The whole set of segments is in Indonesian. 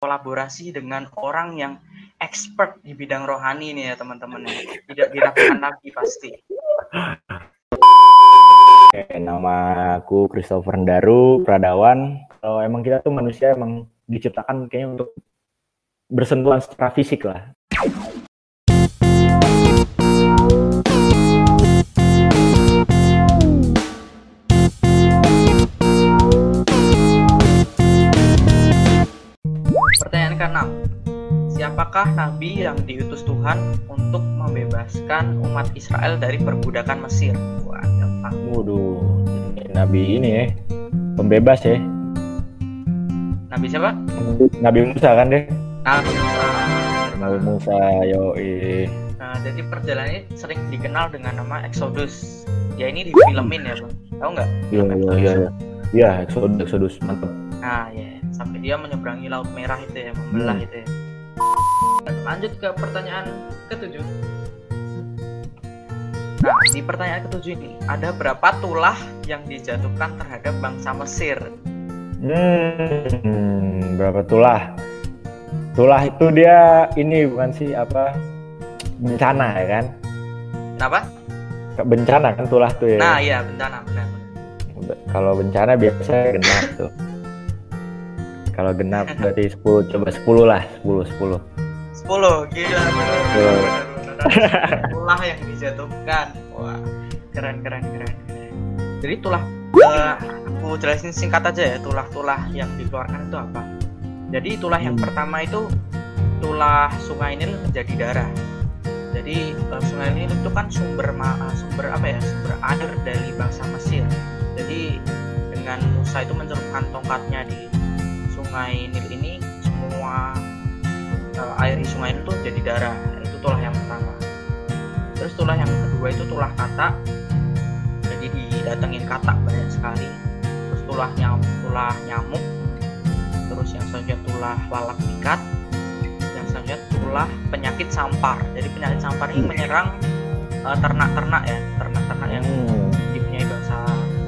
berkolaborasi dengan orang yang expert di bidang rohani nih ya teman-teman ya. Tidak diragukan lagi pasti. Oke, nama aku Christopher Daru Pradawan. Kalau emang kita tuh manusia emang diciptakan kayaknya untuk bersentuhan secara fisik lah. Ke-6. Siapakah nabi yang diutus Tuhan untuk membebaskan umat Israel dari perbudakan Mesir? Wah, gampang. Waduh, Nabi ini ya, pembebas ya. Nabi siapa? Nabi Musa kan deh. Nabi Musa. Nabi Musa, yo Nah, jadi perjalanan ini sering dikenal dengan nama Exodus. Ya ini difilmin ya, Bang. Tahu nggak? Iya, iya, Exodus? iya. Iya, Exodus, Exodus, mantap. Nah, ya, sampai dia menyeberangi Laut Merah itu ya, membelah Hmm. itu ya. Lanjut ke pertanyaan ketujuh. Nah, di pertanyaan ketujuh ini, ada berapa tulah yang dijatuhkan terhadap bangsa Mesir? Hmm, berapa tulah? Tulah itu dia ini bukan sih apa bencana ya kan? Kenapa? Bencana kan tulah tuh ya. Nah, iya, bencana, benar. Be- Kalau bencana biasa genap tuh. Kalau genap berarti 10, coba 10 lah, 10, 10. 10, gila, benar, benar, benar. Tulah yang dijatuhkan. Wah, keren, keren, keren. keren. Jadi tulah, eh, aku jelasin singkat aja ya, tulah-tulah yang dikeluarkan itu apa. Jadi tulah yang Hmm. pertama itu tulah sungai Nil menjadi darah. Jadi eh, sungai Nil itu kan sumber ma- eh, sumber apa ya? Sumber air dari bangsa Mesir. Jadi dengan Musa itu mencelupkan tongkatnya di sungai Nil ini semua eh, air di sungai itu jadi darah. Itu tulah yang pertama. Terus tulah yang kedua itu tulah kata. Jadi didatengin kata banyak sekali. Terus tulah nyamuk, tulah nyamuk. Terus yang selanjutnya tulah lalat pikat. Yang selanjutnya tulah penyakit sampar. Jadi penyakit sampar ini menyerang eh, ternak-ternak ya, ternak-ternak yang Hmm. dipunyai bangsa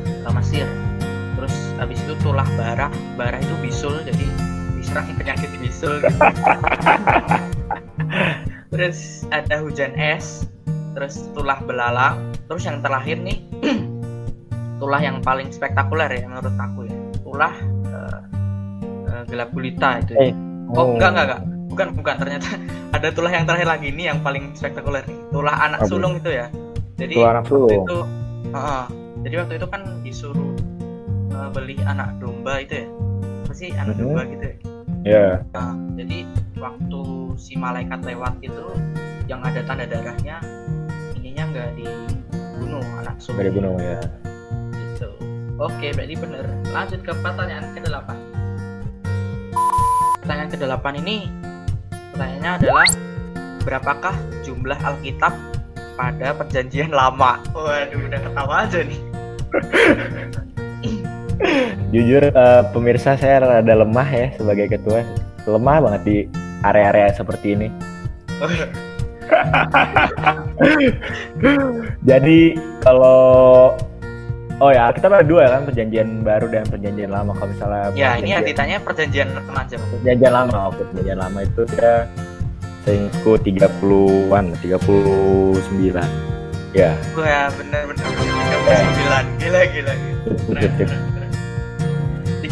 eh, Mesir. Habis itu tulah barah, barah itu bisul jadi diserang penyakit bisul. gitu. terus ada hujan es, terus tulah belalang, terus yang terakhir nih tulah yang paling spektakuler ya menurut aku ya. Tulah eh, eh, gelap gulita itu. ya. Eh, Oh, enggak enggak enggak. Bukan bukan ternyata ada tulah yang terakhir lagi ini yang paling spektakuler nih. Tulah anak Apa? sulung itu ya. Jadi Tulah anak waktu itu Heeh. jadi waktu itu kan disuruh beli anak domba itu ya. Apa sih anak Mhm. domba gitu ya. Ya. Nah, jadi waktu si malaikat lewat itu yang ada tanda darahnya ininya nggak dibunuh anak sulung. Dari gunung ya. Gitu. Oke, berarti bener. Lanjut ke pertanyaan ke-8. Pertanyaan ke-8 ini pertanyaannya adalah berapakah jumlah Alkitab pada perjanjian lama? Waduh, udah ketawa aja nih. Jujur eh, pemirsa saya rada lemah ya sebagai ketua. Lemah banget di area-area seperti ini. Jadi kalau Oh ya, kita ada dua kan perjanjian baru dan perjanjian lama. Kalau misalnya Ya, ini yang perjanjian- ditanya perjanjian lama aja. Bang. perjanjian lama, oke perjanjian lama itu dia seingatku 30-an, 39. Ya, Wah, bener-bener 39. Gila, gila, gila. Keren, keren.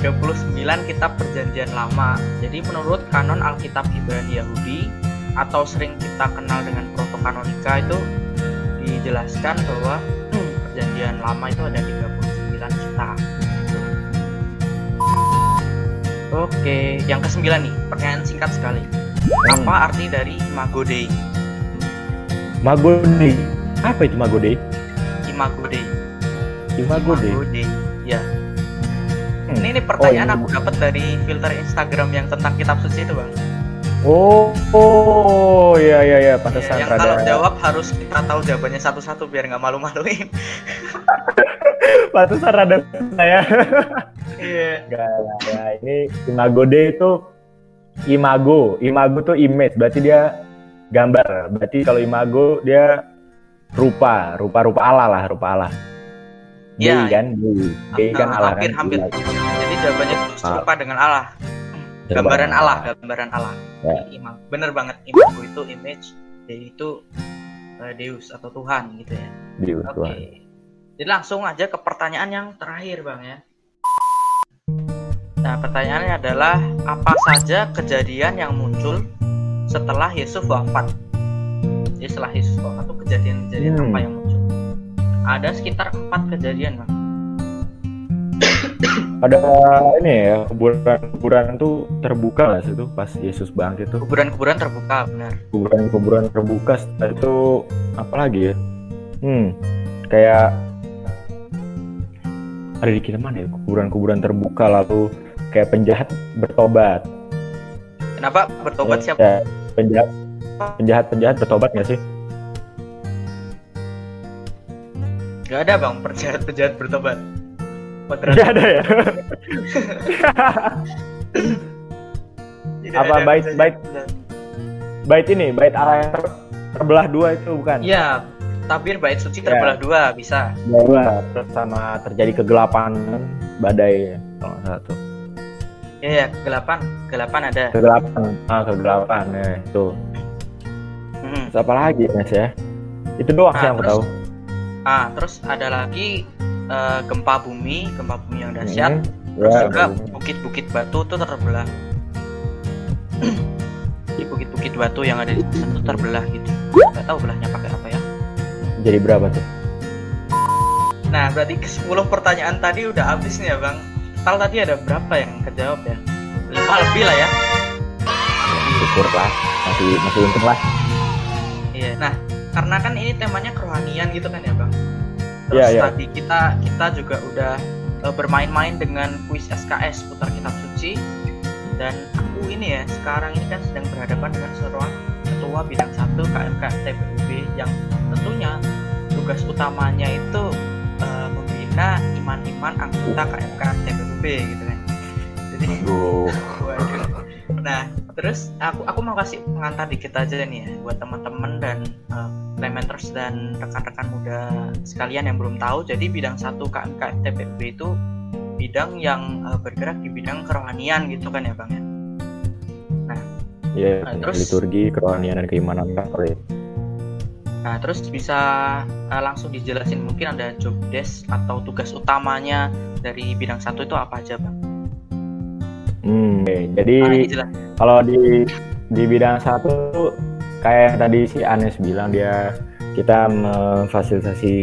39 kitab perjanjian lama. Jadi menurut kanon Alkitab Ibrani Yahudi atau sering kita kenal dengan protokanonika itu dijelaskan bahwa hmm, perjanjian lama itu ada 39 kitab. Gitu. Oke, yang kesembilan nih, pertanyaan singkat sekali. Hmm. Apa arti dari Imago Dei? Magode. Apa itu? Imago Dei. Magode. Imago Dei. Ya, Hmm. ini, ini pertanyaan Oh, aku dapat dari filter Instagram yang tentang kitab suci itu, Bang. Oh, oh, iya iya iya, Ya, pantesan yang rada- kalau jawab harus kita tahu jawabannya satu-satu biar nggak malu-maluin. pantesan rada saya. Iya. Enggak lah, ya ini Imagode itu imago. Imago tuh image, berarti dia gambar. Berarti kalau imago dia rupa, rupa-rupa Allah lah, rupa Allah. Ya, Dei kan, Dei. Dei kan Allah hampir kan. hampir. Jadi jawabannya itu serupa dengan Allah. gambaran Allah gambaran Allah Ya. imam bener banget imago itu image Dei itu eh, Deus atau Tuhan gitu ya oke Tuhan. jadi langsung aja ke pertanyaan yang terakhir bang ya nah pertanyaannya adalah apa saja kejadian yang muncul setelah Yesus wafat jadi setelah Yesus wafat itu kejadian-kejadian Hmm. apa yang muncul ada sekitar empat kejadian bang Ada ini ya kuburan-kuburan tuh terbuka lah situ pas Yesus bangkit tuh kuburan-kuburan terbuka benar kuburan-kuburan terbuka itu apa lagi ya? Hmm, kayak ada di kita mana ya kuburan-kuburan terbuka lalu kayak penjahat bertobat. kenapa bertobat siapa penjahat penjahat penjahat bertobat nggak sih? Gak ada bang penjahat penjahat bertobat. Nggak ada ya. Apa bait- bait? bait ini, bait Allah yang ter- terbelah dua itu bukan? Iya, tabir bait suci terbelah Ya. dua bisa. Dua. Sama terjadi kegelapan badai kalau tuh. Iya, ya, kegelapan, kegelapan ada. Kegelapan, ah kegelapan ya itu. Hmm. Terus apa lagi Mas ya? Itu doang sih Ah, yang aku tahu. Ah, terus ada lagi eh, gempa bumi, gempa bumi yang dahsyat. Hmm. Terus Ya, juga bagus. bukit-bukit batu tuh terbelah. Di bukit-bukit batu yang ada di sana terbelah gitu. Gak tahu belahnya pakai apa ya. jadi berapa tuh? Nah, berarti ke 10 pertanyaan tadi udah habis nih ya, Bang. Total tadi ada berapa yang kejawab ya? 5 lebih lah ya. Syukur lah, masih masih untung lah. Iya. Nah, karena kan ini temanya kerohanian gitu kan ya, Bang. Terus Iya, iya. tadi kita kita juga udah eh, bermain-main dengan kuis SKS putar kitab suci dan aku ini ya sekarang ini kan sedang berhadapan dengan seorang ketua bidang satu KMK TPUB yang tentunya tugas utamanya itu eh, membina iman-iman anggota KMK TPUB gitu kan. Jadi Aduh. Waduh. Nah, terus aku aku mau kasih pengantar dikit aja nih ya buat teman-teman dan uh, dan rekan-rekan muda sekalian yang belum tahu. Jadi bidang satu KMK TPB itu bidang yang uh, bergerak di bidang kerohanian gitu kan ya, Bang ya. Ya, Nah, terus- liturgi, kerohanian dan keimanan Katolik. Nah, terus bisa uh, langsung dijelasin mungkin ada job desk atau tugas utamanya dari bidang satu itu apa aja, Bang? Hmm, jadi Ah, jelas. kalau di di bidang satu kayak yang tadi si Anes bilang dia kita memfasilitasi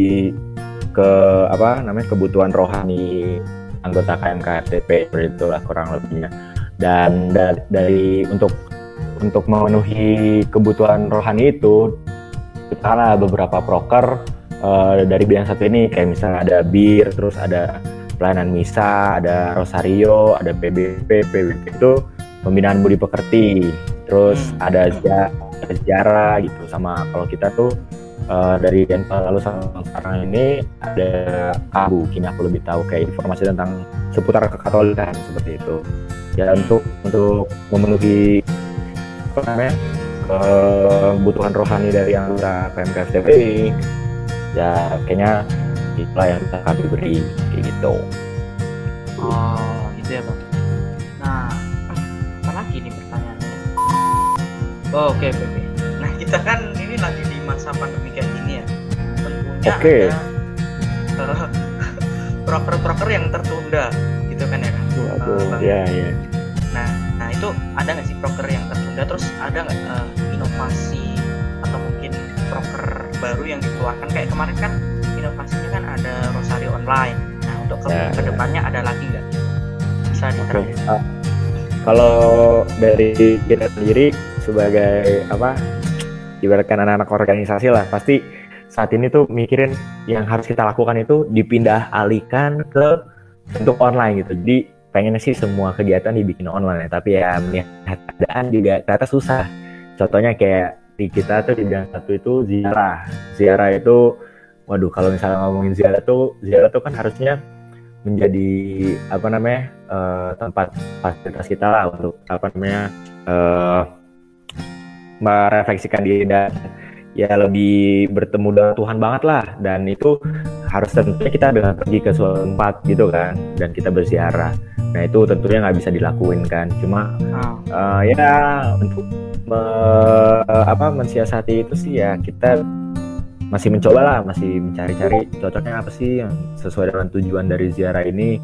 ke apa namanya kebutuhan rohani anggota KMKFTP seperti itulah kurang lebihnya dan da- dari untuk untuk memenuhi kebutuhan rohani itu kita ada beberapa proker eh, dari bidang satu ini kayak misalnya ada bir terus ada pelayanan misa ada rosario ada PBP PBP itu pembinaan budi pekerti. Terus Hmm. ada seja- ada sejarah gitu. Sama kalau kita tuh eh, dari yang lalu sama sekarang ini ada kabu kini aku lebih tahu kayak informasi tentang seputar kekatolikan seperti itu. Ya untuk untuk memenuhi apa namanya kebutuhan rohani dari anggota PMKFTP ini ya kayaknya itulah yang bisa kami beri kayak gitu Oh, gitu ya, Bang. Nah, apa lagi nih pertanyaannya? Oh, oke, oke, oke. Nah, kita kan ini lagi di masa pandemi kayak gini ya. Tentunya Oke. ada eh, proker-proker yang tertunda, gitu kan ya kan? Waduh, Bang. ya ya Nah, nah itu ada nggak sih proker yang tertunda? Terus ada nggak eh, inovasi atau mungkin proker baru yang dikeluarkan? Kayak kemarin kan inovasinya kan ada Rosario online. Untuk ke Ya, ya. ke depannya ada lagi nggak? Bisa Oke. diterangin? Ah, Kalau dari kita sendiri sebagai apa ibaratkan anak-anak organisasi lah pasti saat ini tuh mikirin yang harus kita lakukan itu dipindah alihkan ke bentuk online gitu. Jadi pengennya sih semua kegiatan dibikin online ya, tapi ya melihat keadaan juga ternyata susah. Contohnya kayak di kita tuh di bidang satu itu ziarah. Ziarah itu waduh kalau misalnya ngomongin ziarah tuh ziarah tuh kan harusnya menjadi apa namanya eh, tempat fasilitas kita lah untuk apa namanya eh, merefleksikan diri dan ya lebih bertemu dengan Tuhan banget lah. Dan itu harus tentunya kita dengan pergi ke suatu tempat gitu kan dan kita berziarah. Nah itu tentunya nggak bisa dilakuin kan. Cuma eh, ya untuk me- apa mensiasati itu sih ya kita masih mencoba lah masih mencari-cari cocoknya apa sih yang sesuai dengan tujuan dari ziarah ini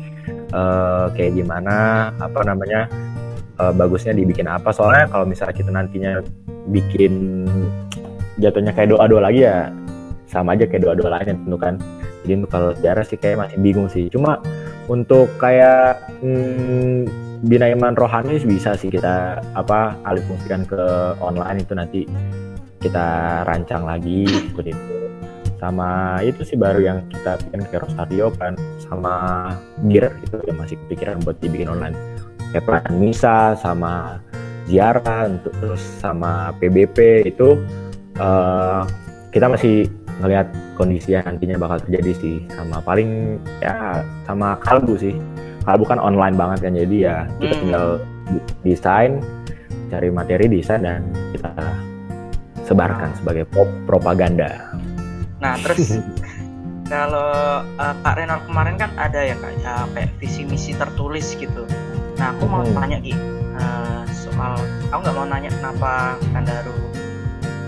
eh, kayak gimana apa namanya eh, bagusnya dibikin apa. Soalnya kalau misalnya kita nantinya bikin jatuhnya kayak doa-doa lagi ya sama aja kayak doa-doa lain tentu kan. Jadi kalau ziarah sih kayak masih bingung sih. Cuma untuk kayak hmm, bina iman rohani bisa sih kita apa alih fungsikan ke online itu nanti kita rancang lagi seperti itu. Sama itu sih baru yang kita bikin kayak Rosario kan sama gear itu yang masih kepikiran buat dibikin online. Kayak pelayanan misa sama ziarah untuk terus sama PBP itu eh, kita masih ngelihat kondisi yang nantinya bakal terjadi sih. Sama paling ya sama kalbu sih. Kalbu kan online banget kan jadi ya kita Hmm. tinggal desain cari materi desain dan kita sebarkan sebagai pro- propaganda Nah, terus kalau eh, Kak Renal kemarin kan ada ya Kak, ya, kayak visi misi tertulis gitu. Nah, aku mau Mhm. tanya Ki, eh, soal aku nggak mau nanya kenapa Kandaru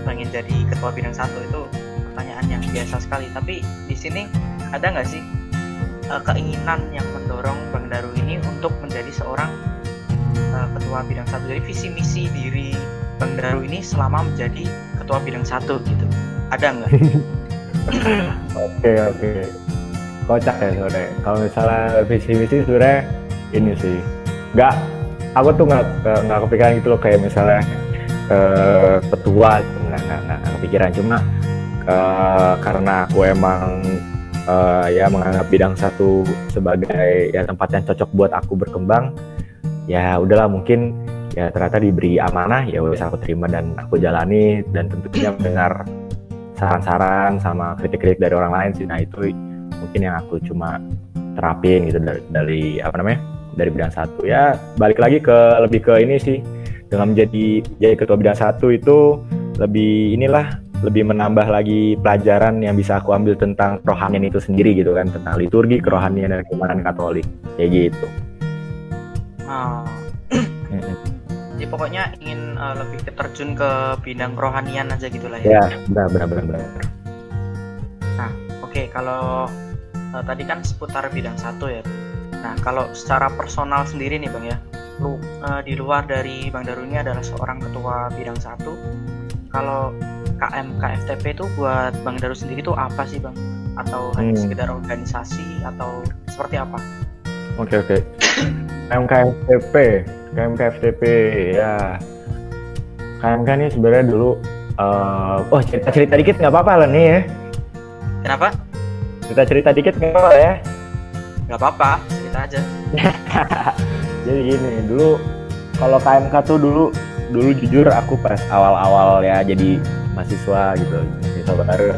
pengen jadi ketua bidang satu itu pertanyaan yang biasa sekali. Tapi di sini ada nggak sih eh, keinginan yang mendorong Bang Daru ini untuk menjadi seorang eh, ketua bidang satu? Jadi visi misi diri Bang Daru ini selama menjadi ketua bidang satu gitu. Ada nggak? Oke oke. Kocak ya sebenarnya. Kalau misalnya visi misi sebenarnya ini sih. Nggak, aku tuh nggak nggak- kepikiran gitu loh kayak misalnya eh, ketua nggak nggak kepikiran cuma eh, karena aku emang eh, ya menganggap bidang satu sebagai ya tempat yang cocok buat aku berkembang ya udahlah mungkin ya ternyata diberi amanah ya wes aku terima dan aku jalani dan tentunya mendengar saran-saran sama kritik-kritik dari orang lain sih. Nah itu mungkin yang aku cuma terapin gitu dari, dari apa namanya dari bidang satu. Ya balik lagi ke lebih ke ini sih. Dengan menjadi jadi ketua bidang satu itu lebih inilah lebih menambah lagi pelajaran yang bisa aku ambil tentang kerohanian itu sendiri gitu kan tentang liturgi kerohanian dan keimanan Katolik. Kayak gitu. Oh. Jadi pokoknya ingin uh, lebih keterjun ke bidang kerohanian aja gitu lah ya ya. benar benar benar benar Oke, kalau uh, tadi kan seputar bidang satu ya. Nah, kalau secara personal sendiri nih Bang ya, lu uh, di luar dari Bang Daru ini adalah seorang ketua bidang satu. Kalau KM KFTP itu buat Bang Daru sendiri itu apa sih Bang? Atau hanya Hmm. sekedar organisasi atau seperti apa? Oke oke. KMKFTP, KMKFTP ya. KMK ini sebenarnya dulu eh oh cerita cerita dikit nggak apa-apa lah nih ya. Kenapa? Cerita cerita dikit nggak apa ya. Gak apa-apa, cerita aja. Jadi gini dulu kalau KMK tuh dulu dulu jujur aku pas awal-awal ya jadi mahasiswa gitu mahasiswa baru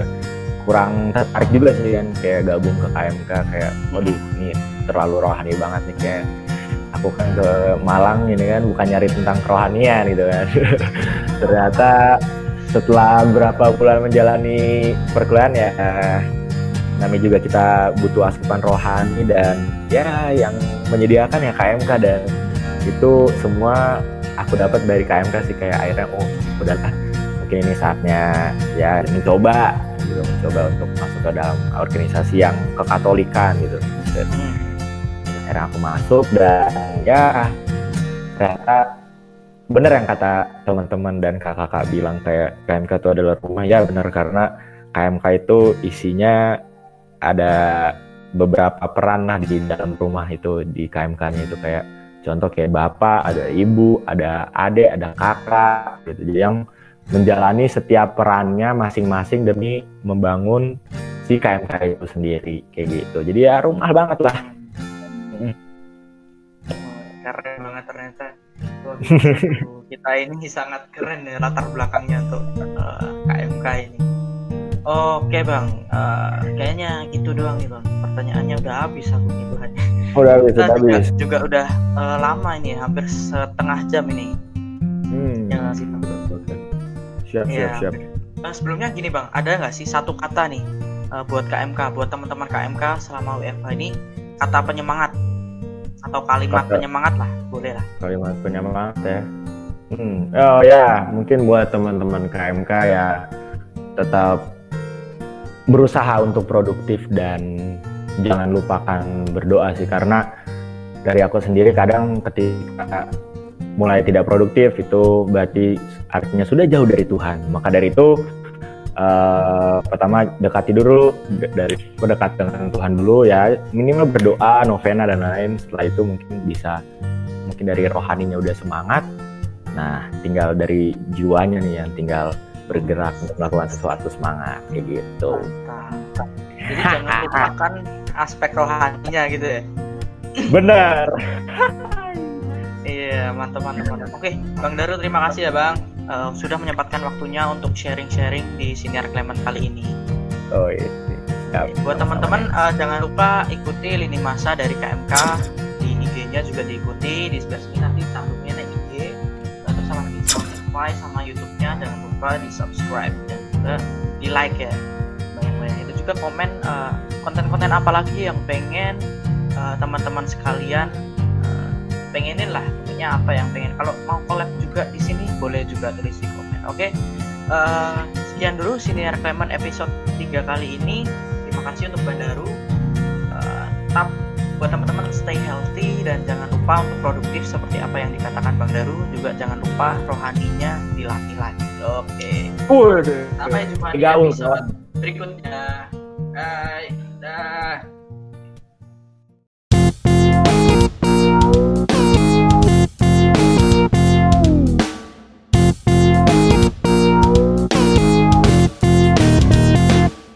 kurang tertarik juga sih kan kayak gabung ke KMK kayak waduh ini terlalu rohani banget nih kayak aku kan ke Malang ini kan bukan nyari tentang kerohanian gitu kan ternyata setelah berapa bulan menjalani perkuliahan ya eh, namanya juga kita butuh asupan rohani dan ya yang menyediakan ya KMK dan itu semua aku dapat dari KMK sih kayak akhirnya oh udahlah mungkin ini saatnya ya mencoba gitu mencoba untuk masuk ke dalam organisasi yang kekatolikan gitu dan Hmm. Akhirnya aku masuk dan ya ternyata bener yang kata teman-teman dan kakak-kakak bilang kayak KMK itu adalah rumah ya bener karena KMK itu isinya ada beberapa peran lah di dalam rumah itu di KMK-nya itu kayak contoh kayak bapak, ada ibu, ada adik, ada kakak gitu Jadi yang menjalani setiap perannya masing-masing demi membangun si KMK itu sendiri kayak gitu. Jadi ya rumah banget lah. Keren banget ternyata. Kita ini sangat keren ya latar belakangnya untuk eh, KMK ini. Oke bang. Eh, kayaknya gitu doang nih bang. Pertanyaannya udah habis aku nih hanya Udah habis, udah juga, habis. juga udah eh, lama ini hampir setengah jam ini. Hmm. ya nggak sih bang? Siap, siap, Iya. siap. Eh, sebelumnya gini bang. Ada nggak sih satu kata nih eh, buat KMK buat teman-teman KMK selama WFH ini? Kata penyemangat atau kalimat Kata- penyemangat lah boleh lah kalimat penyemangat ya. Hmm. Oh ya, mungkin buat teman-teman KMK ya tetap berusaha untuk produktif dan jangan lupakan berdoa sih karena dari aku sendiri kadang ketika mulai tidak produktif itu berarti artinya sudah jauh dari Tuhan. Maka dari itu eh, pertama dekati dulu de- dari berdekat dengan Tuhan dulu ya minimal berdoa, novena dan lain. Setelah itu mungkin bisa mungkin dari rohaninya udah semangat. Nah, tinggal dari jiwanya nih yang tinggal bergerak untuk melakukan sesuatu semangat kayak gitu. Mantap. jadi jangan lupakan aspek rohaninya gitu ya Benar. Iya, mantap, mantap, mantap. Oke, Bang Daru, terima kasih ya, Bang. Eh, sudah menyempatkan waktunya untuk sharing-sharing di Siniar Clement kali ini. Oh iya. Siap. Buat teman-teman, eh, jangan lupa ikuti lini masa dari KMK di IG-nya juga diikuti. Di sebelah sini nanti cantumnya ada IG, terus sama di Spotify sama YouTube-nya. Jangan lupa di subscribe dan juga di like ya. Banyak-banyak itu juga komen eh, konten-konten apa lagi yang pengen eh, teman-teman sekalian eh, pengenin lah apa yang pengen. Kalau mau collab juga di sini boleh juga tulis di komen oke? Eh, sekian dulu siniar Clement episode 3 kali ini. Terima kasih untuk Bandaru Eh, tetap buat teman-teman stay healthy dan jangan lupa untuk produktif seperti apa yang dikatakan Bang Daru. Juga jangan lupa rohaninya dilatih lagi oke? Waduh. sampai jumpa di episode berikutnya. Bye. Dah